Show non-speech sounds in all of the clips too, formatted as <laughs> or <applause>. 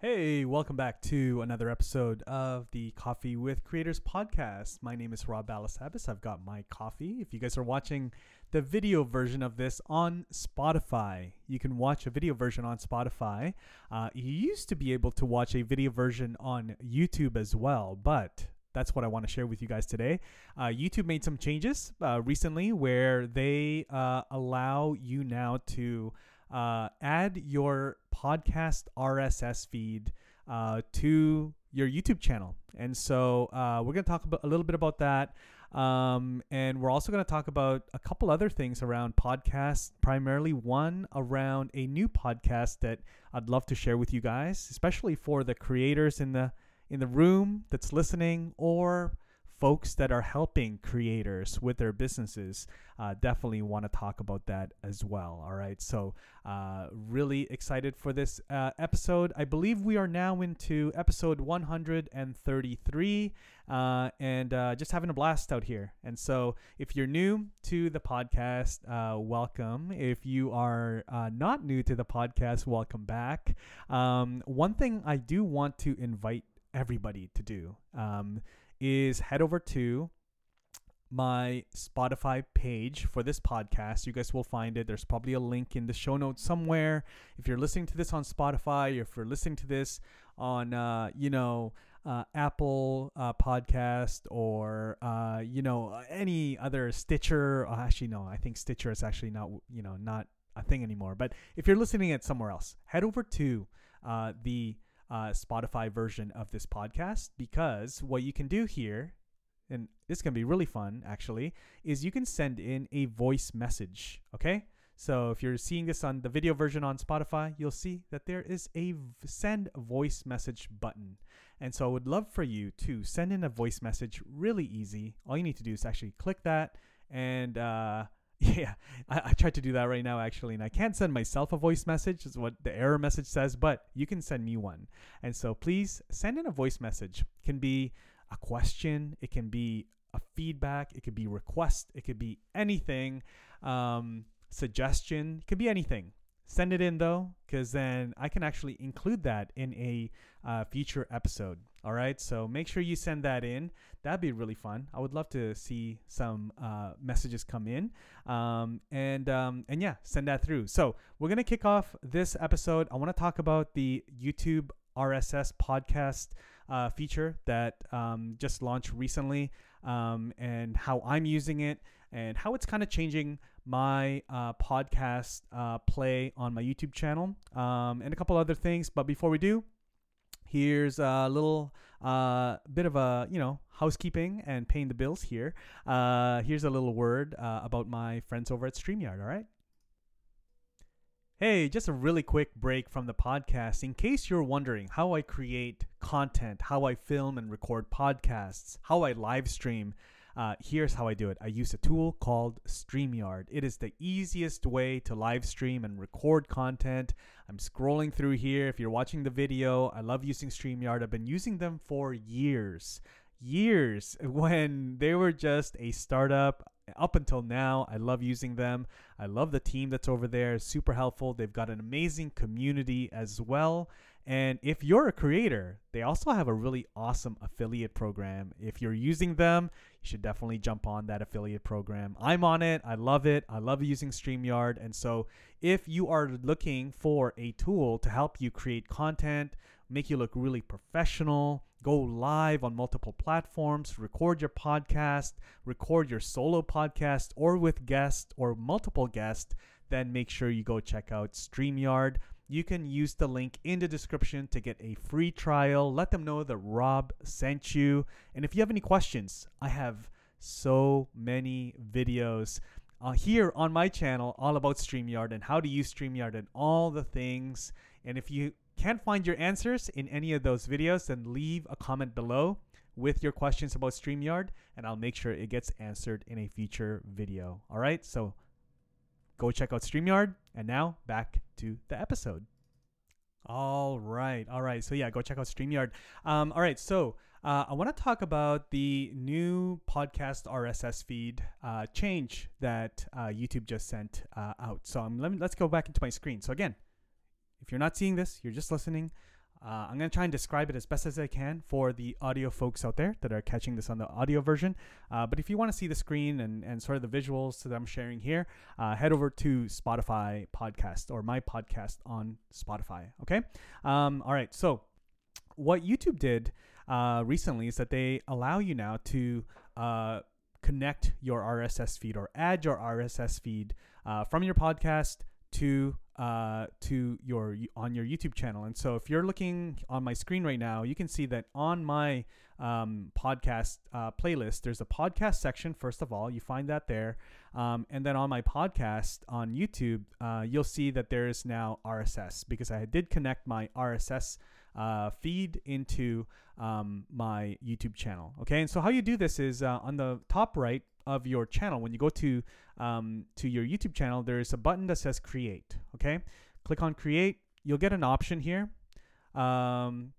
Hey, welcome back to another episode of the Coffee with Creators podcast. My name is Rob Balasabas. I've got my coffee. If you guys are watching the video version of this on Spotify, you can watch a video version on Spotify. Uh, you used to be able to watch a video version on YouTube as well, but that's what I want to share with you guys today. Uh, YouTube made some changes uh, recently where they uh, allow you now to uh, add your podcast RSS feed uh, to your YouTube channel. And so uh, we're going to talk about, a little bit about that. Um, and we're also going to talk about a couple other things around podcasts, primarily one around a new podcast that I'd love to share with you guys, especially for the creators in the in the room that's listening or folks that are helping creators with their businesses uh, definitely want to talk about that as well all right? So uh, really excited for this uh, episode. I believe we are now into episode 133 uh, and uh, just having a blast out here. And so if you're new to the podcast uh, welcome. If you are not new to the podcast welcome back. Um, one thing i do want to invite everybody to do um, is head over to my Spotify page for this podcast. You guys will find it. There's probably a link in the show notes somewhere. If you're listening to this on Spotify, if you're listening to this on, uh, you know, uh, Apple uh, podcast or uh, you know any other Stitcher. Uh, actually, no, I think Stitcher is actually not you know not a thing anymore. But if you're listening at somewhere else, head over to uh, the uh, Spotify version of this podcast because what you can do here, and this can be really fun actually, is you can send in a voice message. Okay. So if you're seeing this on the video version on Spotify, you'll see that there is a send voice message button. And so I would love for you to send in a voice message really easy. All you need to do is actually click that and uh, Yeah, I, I tried to do that right now actually, and I can't send myself a voice message, is what the error message says, but you can send me one. And so please send in a voice message. It can be a question, it can be a feedback, it could be request, it could be anything, um, suggestion, it could be anything. Send it in though, because then I can actually include that in a uh, future episode. All right, so make sure you send that in. That'd be really fun. I would love to see some uh, messages come in, um, and um, and yeah, send that through. So we're gonna kick off this episode. I want to talk about the YouTube RSS podcast uh, feature that um, just launched recently, um, and how I'm using it, and how it's kind of changing my uh, podcast uh, play on my YouTube channel, um, and a couple other things. But before we do, here's a little uh, bit of a you know housekeeping and paying the bills here. Uh, here's a little word uh, about my friends over at Streamyard. All right. Hey, just a really quick break from the podcast. In case you're wondering how I create content, how I film and record podcasts, how I live stream, uh, here's how I do it. I use a tool called StreamYard. It is the easiest way to live stream and record content. I'm scrolling through here. If you're watching the video, I love using StreamYard. I've been using them for years. Years <laughs> when they were just a startup up until now. I love using them. I love the team that's over there. Super helpful. They've got an amazing community as well. And if you're a creator, they also have a really awesome affiliate program. If you're using them, you should definitely jump on that affiliate program. I'm on it. I love it. I love using StreamYard. And so if you are looking for a tool to help you create content, make you look really professional, go live on multiple platforms, record your podcast, record your solo podcast or with guests or multiple guests, then make sure you go check out StreamYard you can use the link in the description to get a free trial. Let them know that Rob sent you. And if you have any questions, I have so many videos uh, here on my channel all about StreamYard and how to use StreamYard and all the things. And if you can't find your answers in any of those videos, then leave a comment below with your questions about StreamYard and I'll make sure it gets answered in a future video. All right, so go check out StreamYard. And now back to the episode. All right. All right. So, yeah, go check out StreamYard. Um, all right. So, uh, I want to talk about the new podcast RSS feed uh, change that uh, YouTube just sent uh, out. So, um, let me, let's go back into my screen. So, again, if you're not seeing this, you're just listening. Uh, I'm going to try and describe it as best as I can for the audio folks out there that are catching this on the audio version. Uh, but if you want to see the screen and, and sort of the visuals that I'm sharing here, uh, head over to Spotify podcast or my podcast on Spotify. Okay. Um, all right. So, what YouTube did uh, recently is that they allow you now to uh, connect your RSS feed or add your RSS feed uh, from your podcast to uh, to your on your YouTube channel. And so, if you're looking on my screen right now, you can see that on my um, podcast uh, playlist, there's a podcast section. First of all, you find that there, um, and then on my podcast on YouTube, uh, you'll see that there is now RSS because I did connect my RSS uh, feed into um, my YouTube channel. Okay, and so how you do this is uh, on the top right of your channel. When you go to um, to your YouTube channel, there is a button that says Create. Okay, click on Create. You'll get an option here. Um,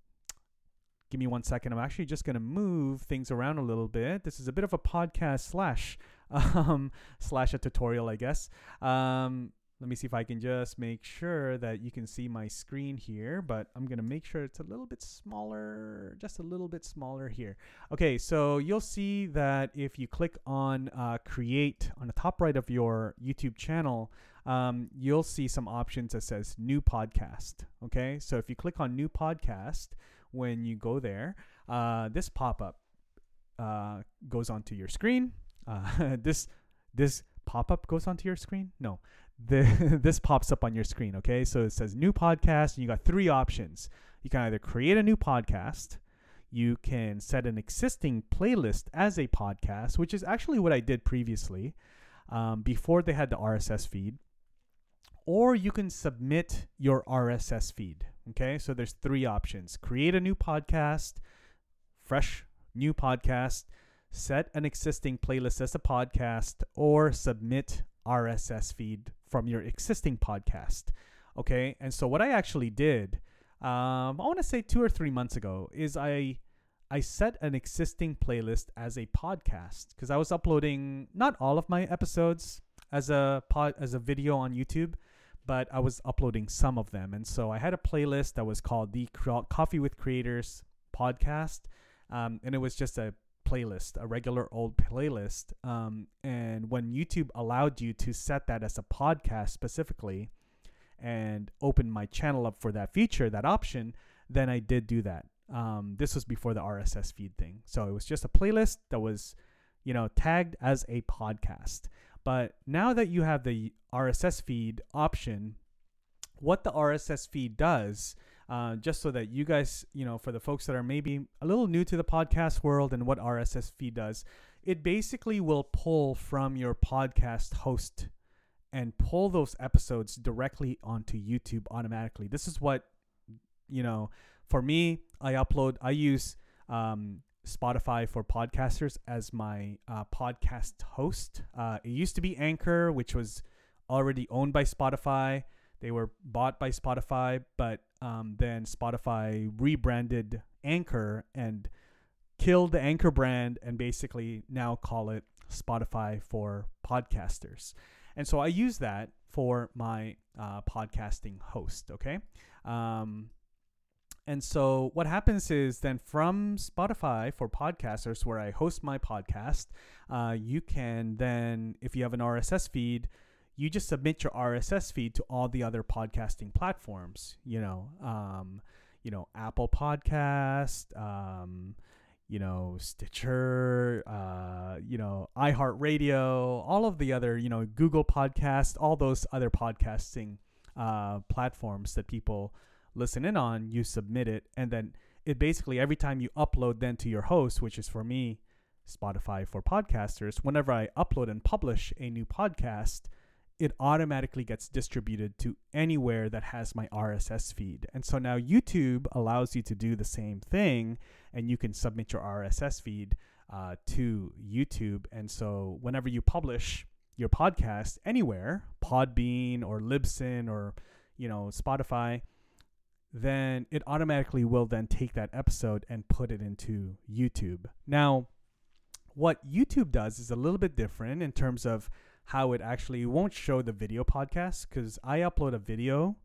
give me one second. I'm actually just going to move things around a little bit. This is a bit of a podcast slash <laughs> um, slash a tutorial, I guess. Um, let me see if I can just make sure that you can see my screen here, but I'm to make sure it's a little bit smaller, just a little bit smaller here. Okay, so you'll see that if you click on uh, create on the top right of your YouTube channel, um, you'll see some options that says new podcast. Okay, so if you click on new podcast, when you go there, uh, this pop-up uh, goes onto your screen. Uh, <laughs> this this pop-up goes onto your screen? No the <laughs> this pops up on your screen. Okay, so it says new podcast, and you got three options. You can either create a new podcast, you can set an existing playlist as a podcast, which is actually what I did previously um, before they had the RSS feed, or you can submit your RSS feed. Okay, so there's three options: create a new podcast, fresh new podcast, set an existing playlist as a podcast, or submit RSS feed from your existing podcast. Okay. And so what I actually did, um, I want to say two or three months ago, is I I set an existing playlist as a podcast because I was uploading not all of my episodes as a pod as a video on YouTube, but I was uploading some of them. And so I had a playlist that was called the Coffee with Creators podcast, um, and it was just a playlist, a regular old playlist. Um, and when YouTube allowed you to set that as a podcast specifically and open my channel up for that feature, that option, then I did do that. Um, this was before the RSS feed thing. So it was just a playlist that was, you know, tagged as a podcast. But now that you have the RSS feed option, what the RSS feed does uh, just so that you guys, you know, for the folks that are maybe a little new to the podcast world and what RSS feed does, it basically will pull from your podcast host and pull those episodes directly onto YouTube automatically. This is what, you know, for me, I upload, I use um, Spotify for podcasters as my uh, podcast host. Uh, it used to be Anchor, which was already owned by Spotify. They were bought by Spotify, but um, then Spotify rebranded Anchor and killed the Anchor brand and basically now call it Spotify for podcasters. And so I use that for my uh, podcasting host, okay? Um, and so what happens is then from Spotify for podcasters, where I host my podcast, uh, you can then, if you have an RSS feed, you just submit your RSS feed to all the other podcasting platforms. You know, um, you know, Apple Podcast, um, you know, Stitcher, uh, you know, iHeartRadio, all of the other, you know, Google Podcast, all those other podcasting uh, platforms that people listen in on. You submit it, and then it basically every time you upload then to your host, which is for me. Spotify for podcasters. Whenever I upload and publish a new podcast, it automatically gets distributed to anywhere that has my RSS feed. And so now YouTube allows you to do the same thing and you can submit your RSS feed uh, to YouTube. And so whenever you publish your podcast anywhere, Podbean or Libsyn or, you know, Spotify, then it automatically will then take that episode and put it into YouTube. Now, what YouTube does is a little bit different in terms of how it actually won't show the video podcast because I upload a video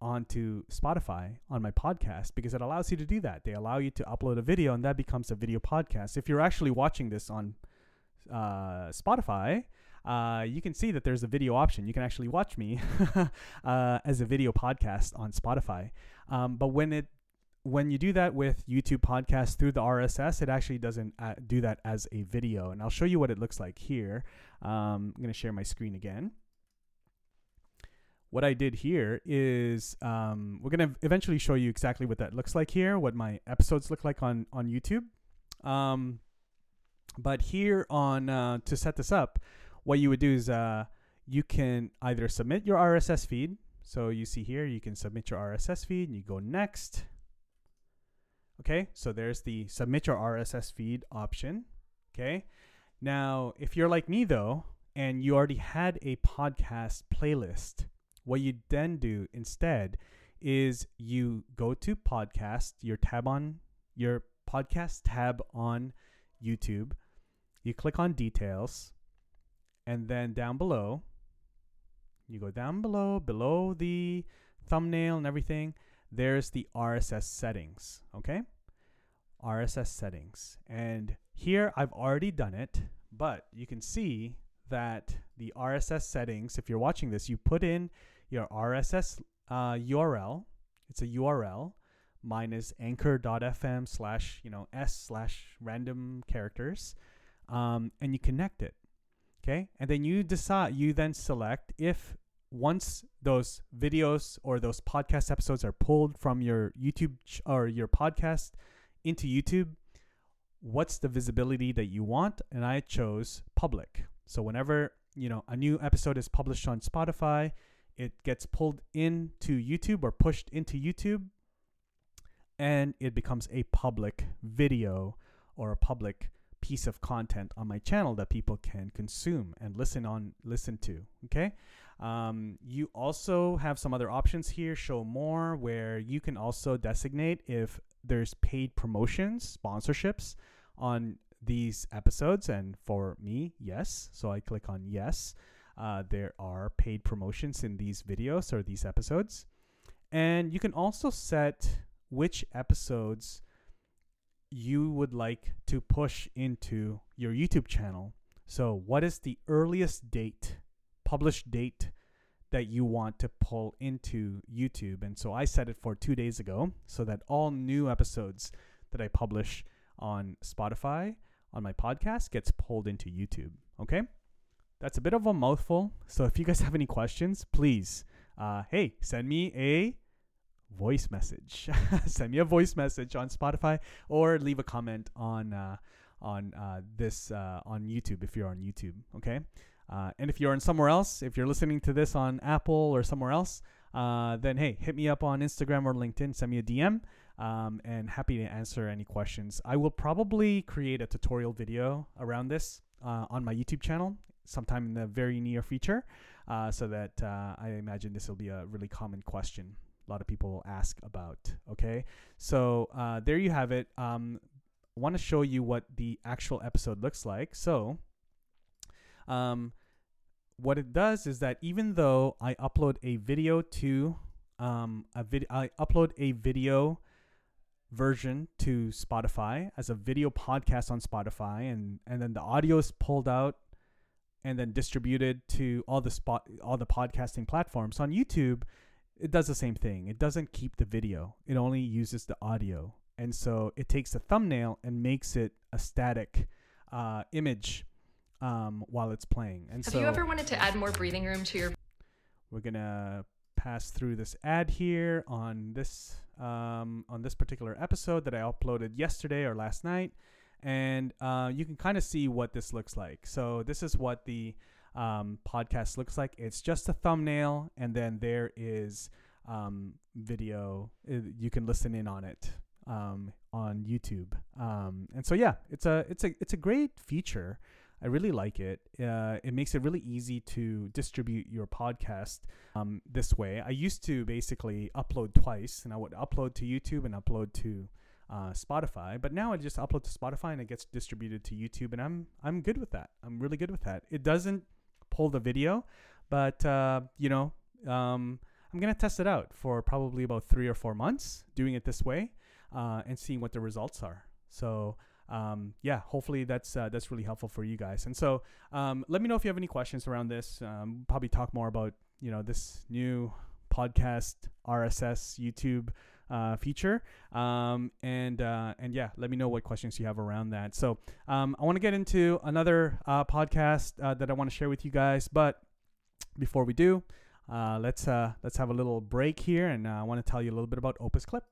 onto Spotify on my podcast because it allows you to do that. They allow you to upload a video and that becomes a video podcast. If you're actually watching this on uh, Spotify, uh, you can see that there's a video option. You can actually watch me <laughs> uh, as a video podcast on Spotify. Um, but when it when you do that with YouTube podcast through the RSS, it actually doesn't uh, do that as a video. And I'll show you what it looks like here. Um, I'm going to share my screen again. What I did here is um, we're going to eventually show you exactly what that looks like here, what my episodes look like on, on YouTube. Um, but here on uh, to set this up, what you would do is uh, you can either submit your RSS feed. So you see here, you can submit your RSS feed and you go next. Okay, so there's the submit your RSS feed option. Okay, now if you're like me though, and you already had a podcast playlist, what you then do instead is you go to podcast, your tab on your podcast tab on YouTube, you click on details, and then down below, you go down below, below the thumbnail and everything, there's the RSS settings, okay? RSS settings. And here I've already done it, but you can see that the RSS settings, if you're watching this, you put in your RSS uh, URL. It's a URL. Mine is anchor.fm slash, you know, s slash random characters. Um, and you connect it. Okay. And then you decide, you then select if once those videos or those podcast episodes are pulled from your YouTube ch- or your podcast into YouTube, what's the visibility that you want? And I chose public. So whenever, you know, a new episode is published on Spotify, it gets pulled into YouTube or pushed into YouTube and it becomes a public video or a public piece of content on my channel that people can consume and listen on listen to okay? Um, you also have some other options here show more where you can also designate if there's paid promotions sponsorships on these episodes. And for me yes. So i click on yes. Uh, there are paid promotions in these videos or these episodes. And you can also set which episodes you would like to push into your YouTube channel. So, what is the earliest date, published date that you want to pull into YouTube? And so I set it for two days ago so that all new episodes that I publish on Spotify on my podcast gets pulled into YouTube. Okay? That's a bit of a mouthful. So if you guys have any questions, please, uh, hey, send me a voice message. <laughs> Send me a voice message on Spotify or leave a comment on uh, on uh, this uh, on YouTube if you're on YouTube. Okay, uh, and if you're on somewhere else, if you're listening to this on Apple or somewhere else, uh, then hey, hit me up on Instagram or LinkedIn. Send me a DM. Um, and happy to answer any questions. I will probably create a tutorial video around this uh, on my YouTube channel sometime in the very near future, so that I imagine this will be a really common question a lot of people ask about. Okay, so uh, there you have it. Um, I want to show you what the actual episode looks like. So, um, what it does is that even though I upload a video to um, a vid- I upload a video version to Spotify as a video podcast on Spotify, and and then the audio is pulled out and then distributed to all the spot all the podcasting platforms on YouTube it does the same thing. It doesn't keep the video. It only uses the audio. And so it takes the thumbnail and makes it a static uh, image um, while it's playing. And Have so you ever wanted to add more breathing room to your we're gonna pass through this ad here on this um, on this particular episode that I uploaded yesterday or last night, and uh, you can kind of see what this looks like. So this is what the um, podcast looks like. It's just a thumbnail, and then there is um, video. Uh, you can listen in on it um, on YouTube. Um, and so yeah, it's a it's a it's a great feature. I really like it. Uh, it makes it really easy to distribute your podcast um, this way. I used to basically upload twice, and I would upload to YouTube and upload to uh, Spotify. But now I just upload to Spotify and it gets distributed to YouTube, and I'm I'm good with that. I'm really good with that. It doesn't pull the video, but uh, you know, um, I'm gonna test it out for probably about three or four months, doing it this way, uh, and seeing what the results are. So um, yeah, hopefully that's uh, that's really helpful for you guys. And so um, let me know if you have any questions around this. Um, probably talk more about you know this new podcast RSS YouTube uh, feature. Um, and uh, and yeah, let me know what questions you have around that. So um, I want to get into another uh, podcast uh, that I want to share with you guys. But before we do, uh, let's uh, let's have a little break here, and I want to tell you a little bit about Opus Clip.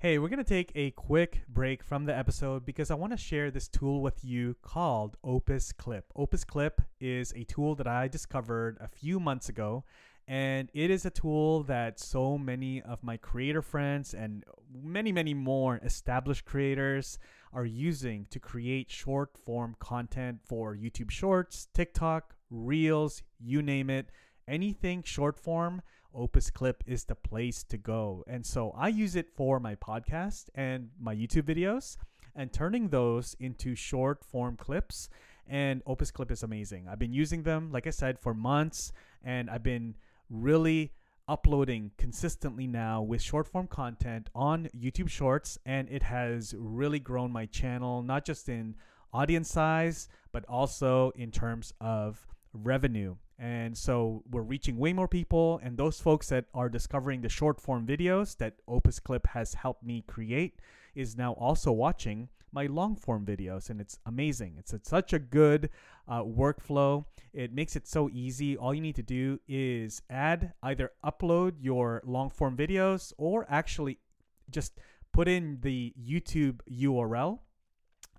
Hey, we're going to take a quick break from the episode because I want to share this tool with you called Opus Clip. Opus Clip is a tool that I discovered a few months ago, and it is a tool that so many of my creator friends and many, many more established creators are using to create short form content for YouTube Shorts, TikTok, Reels, you name it, anything short form Opus Clip is the place to go. And so I use it for my podcast and my YouTube videos and turning those into short form clips. And Opus Clip is amazing. I've been using them, like I said, for months, and I've been really uploading consistently now with short form content on YouTube Shorts, and it has really grown my channel, not just in audience size, but also in terms of revenue. And so we're reaching way more people. And those folks that are discovering the short form videos that Opus Clip has helped me create is now also watching my long form videos. And it's amazing. It's, it's such a good uh, workflow. It makes it so easy. All you need to do is add, either upload your long form videos or actually just put in the YouTube URL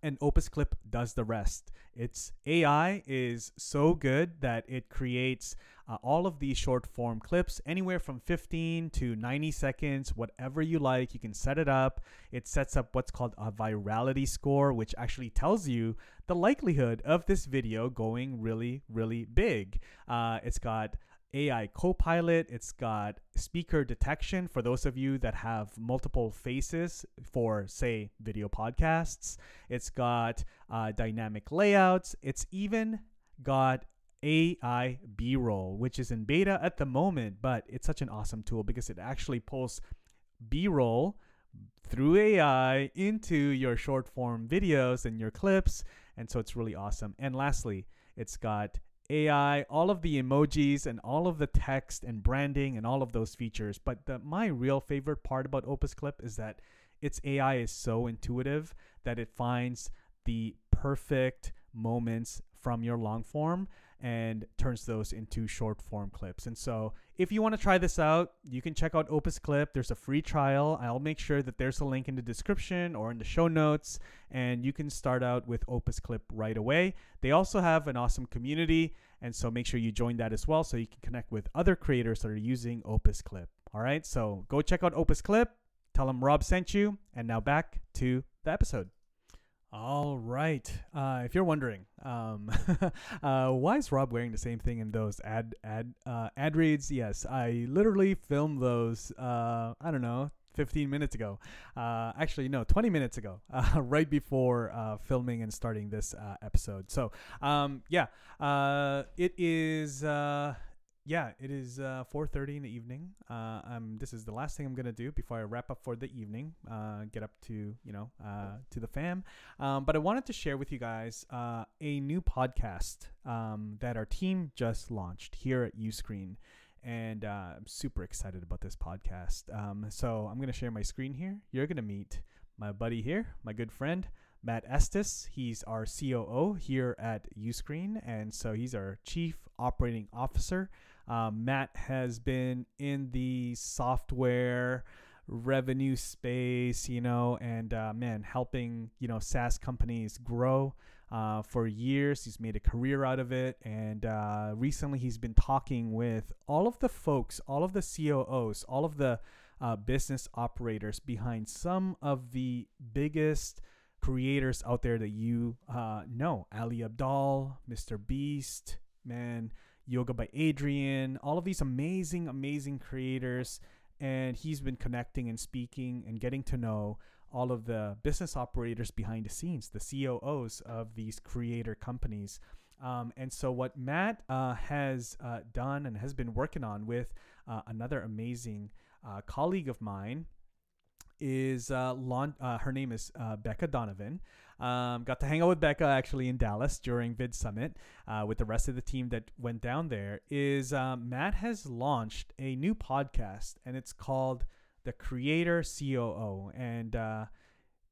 and Opus Clip does the rest. Its AI is so good that it creates uh, all of these short form clips, anywhere from 15 to 90 seconds, whatever you like. You can set it up. It sets up what's called a virality score, which actually tells you the likelihood of this video going really, really big. Uh, it's got AI Copilot. It's got speaker detection for those of you that have multiple faces for, say, video podcasts. It's got uh, dynamic layouts. It's even got AI B roll, which is in beta at the moment, but it's such an awesome tool because it actually pulls B roll through AI into your short form videos and your clips. And so it's really awesome. And lastly, it's got AI, all of the emojis and all of the text and branding and all of those features. But the, my real favorite part about Opus Clip is that its AI is so intuitive that it finds the perfect moments from your long form and turns those into short form clips. And so, if you want to try this out, you can check out Opus Clip. There's a free trial. I'll make sure that there's a link in the description or in the show notes, and you can start out with Opus Clip right away. They also have an awesome community, and so make sure you join that as well so you can connect with other creators that are using Opus Clip. All right, so go check out Opus Clip. Tell them Rob sent you, and now back to the episode. All right. Uh, if you're wondering, um, <laughs> uh, why is Rob wearing the same thing in those ad ad uh, ad reads? Yes, I literally filmed those. Uh, I don't know, 15 minutes ago. Uh, actually, no, 20 minutes ago, <laughs> uh, right before filming and starting this episode. So, um, yeah, it is. Yeah, it is uh, 4:30 in the evening. Uh, um, this is the last thing I'm gonna do before I wrap up for the evening. Uh, get up to you know uh, to the fam. Um, but I wanted to share with you guys uh, a new podcast um, that our team just launched here at UScreen, and uh, I'm super excited about this podcast. Um, so I'm gonna share my screen here. You're gonna meet my buddy here, my good friend. Matt Estes. He's our COO here at Uscreen, and so he's our Chief Operating Officer. Um, Matt has been in the software revenue space, you know, and uh, man, helping you know SaaS companies grow. Uh, for years, he's made a career out of it, and uh, recently he's been talking with all of the folks, all of the COOs, all of the uh, business operators behind some of the biggest creators out there that you uh, know Ali Abdaal, Mr. Beast, man, Yoga by Adriene, all of these amazing, amazing creators. And he's been connecting and speaking and getting to know all of the business operators behind the scenes, the COOs of these creator companies. Um, and so, what Matt uh, has uh, done and has been working on with uh, another amazing uh, colleague of mine is uh, laun- uh, her name is uh, Becca Donovan. Um, got to hang out with Becca actually in Dallas during Vid Summit uh, with the rest of the team that went down there. Is uh, Matt has launched a new podcast and it's called The Creator COO and uh,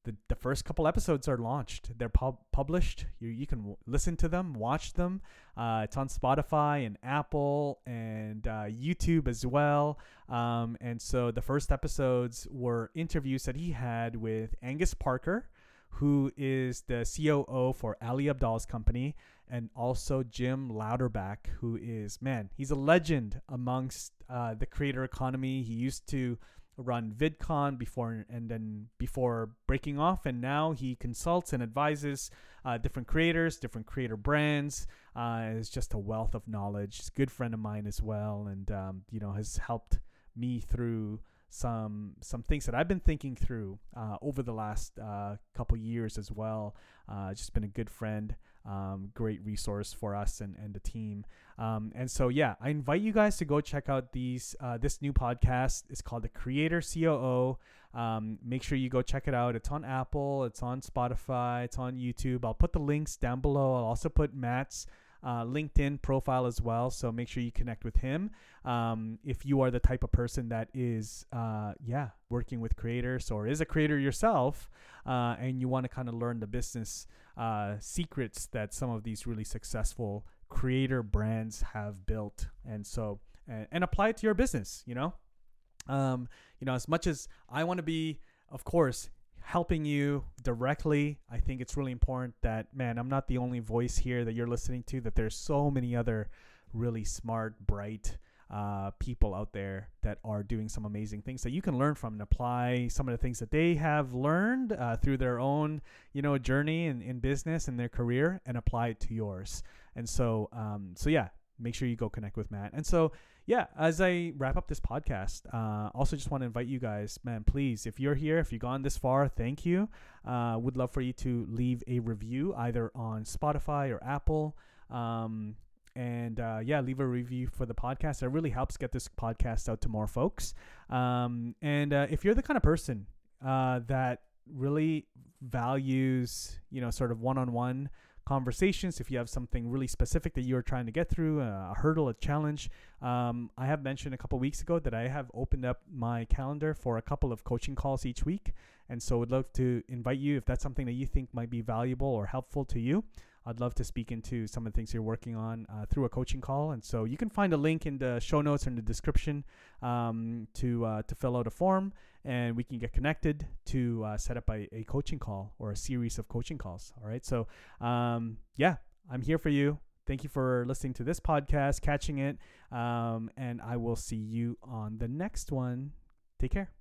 the, the first couple episodes are launched. They're pub- published. You, you can w- listen to them, watch them. Uh, it's on Spotify and Apple and uh, YouTube as well. Um, and so the first episodes were interviews that he had with Angus Parker, who is the COO for Ali Abdaal's company, and also Jim Louderback, who is, man, he's a legend amongst uh, the creator economy. He used to run VidCon before and then before breaking off, and now he consults and advises uh, different creators, different creator brands. Uh, is just a wealth of knowledge. He's a good friend of mine as well, and um, you know has helped me through some some things that I've been thinking through uh, over the last uh, couple years as well. Uh, just been a good friend, um, great resource for us and, and the team. Um, and so yeah, I invite you guys to go check out these uh, this new podcast. It's called the Creator COO. Um, make sure you go check it out. It's on Apple, it's on Spotify, it's on YouTube. I'll put the links down below. I'll also put Matt's uh, LinkedIn profile as well. So make sure you connect with him. Um, if you are the type of person that is, uh, yeah, working with creators or is a creator yourself, uh, and you want to kind of learn the business uh, secrets that some of these really successful creator brands have built, and so and, and apply it to your business. You know, um, you know, as much as I want to be, of course, helping you directly. I think it's really important that, man, I'm not the only voice here that you're listening to, that there's so many other really smart, bright uh, people out there that are doing some amazing things that you can learn from and apply some of the things that they have learned uh, through their own, you know, journey in, in business and their career and apply it to yours. And so, um, so yeah, make sure you go connect with Matt. And so, yeah, as I wrap up this podcast, uh, also just want to invite you guys, man, please, if you're here, if you've gone this far, thank you. Uh, would love for you to leave a review either on Spotify or Apple. Um, and uh, yeah, leave a review for the podcast. It really helps get this podcast out to more folks. Um, and uh, if you're the kind of person uh, that really values, you know, sort of one-on-one conversations, if you have something really specific that you're trying to get through, uh, a hurdle, a challenge, um, I have mentioned a couple weeks ago that I have opened up my calendar for a couple of coaching calls each week. And so would love to invite you if that's something that you think might be valuable or helpful to you. I'd love to speak into some of the things you're working on uh, through a coaching call. And so you can find a link in the show notes or in the description um, to uh, to fill out a form, and we can get connected to uh, set up a, a coaching call or a series of coaching calls. All right. So um, yeah, I'm here for you. Thank you for listening to this podcast, catching it, um, and I will see you on the next one. Take care.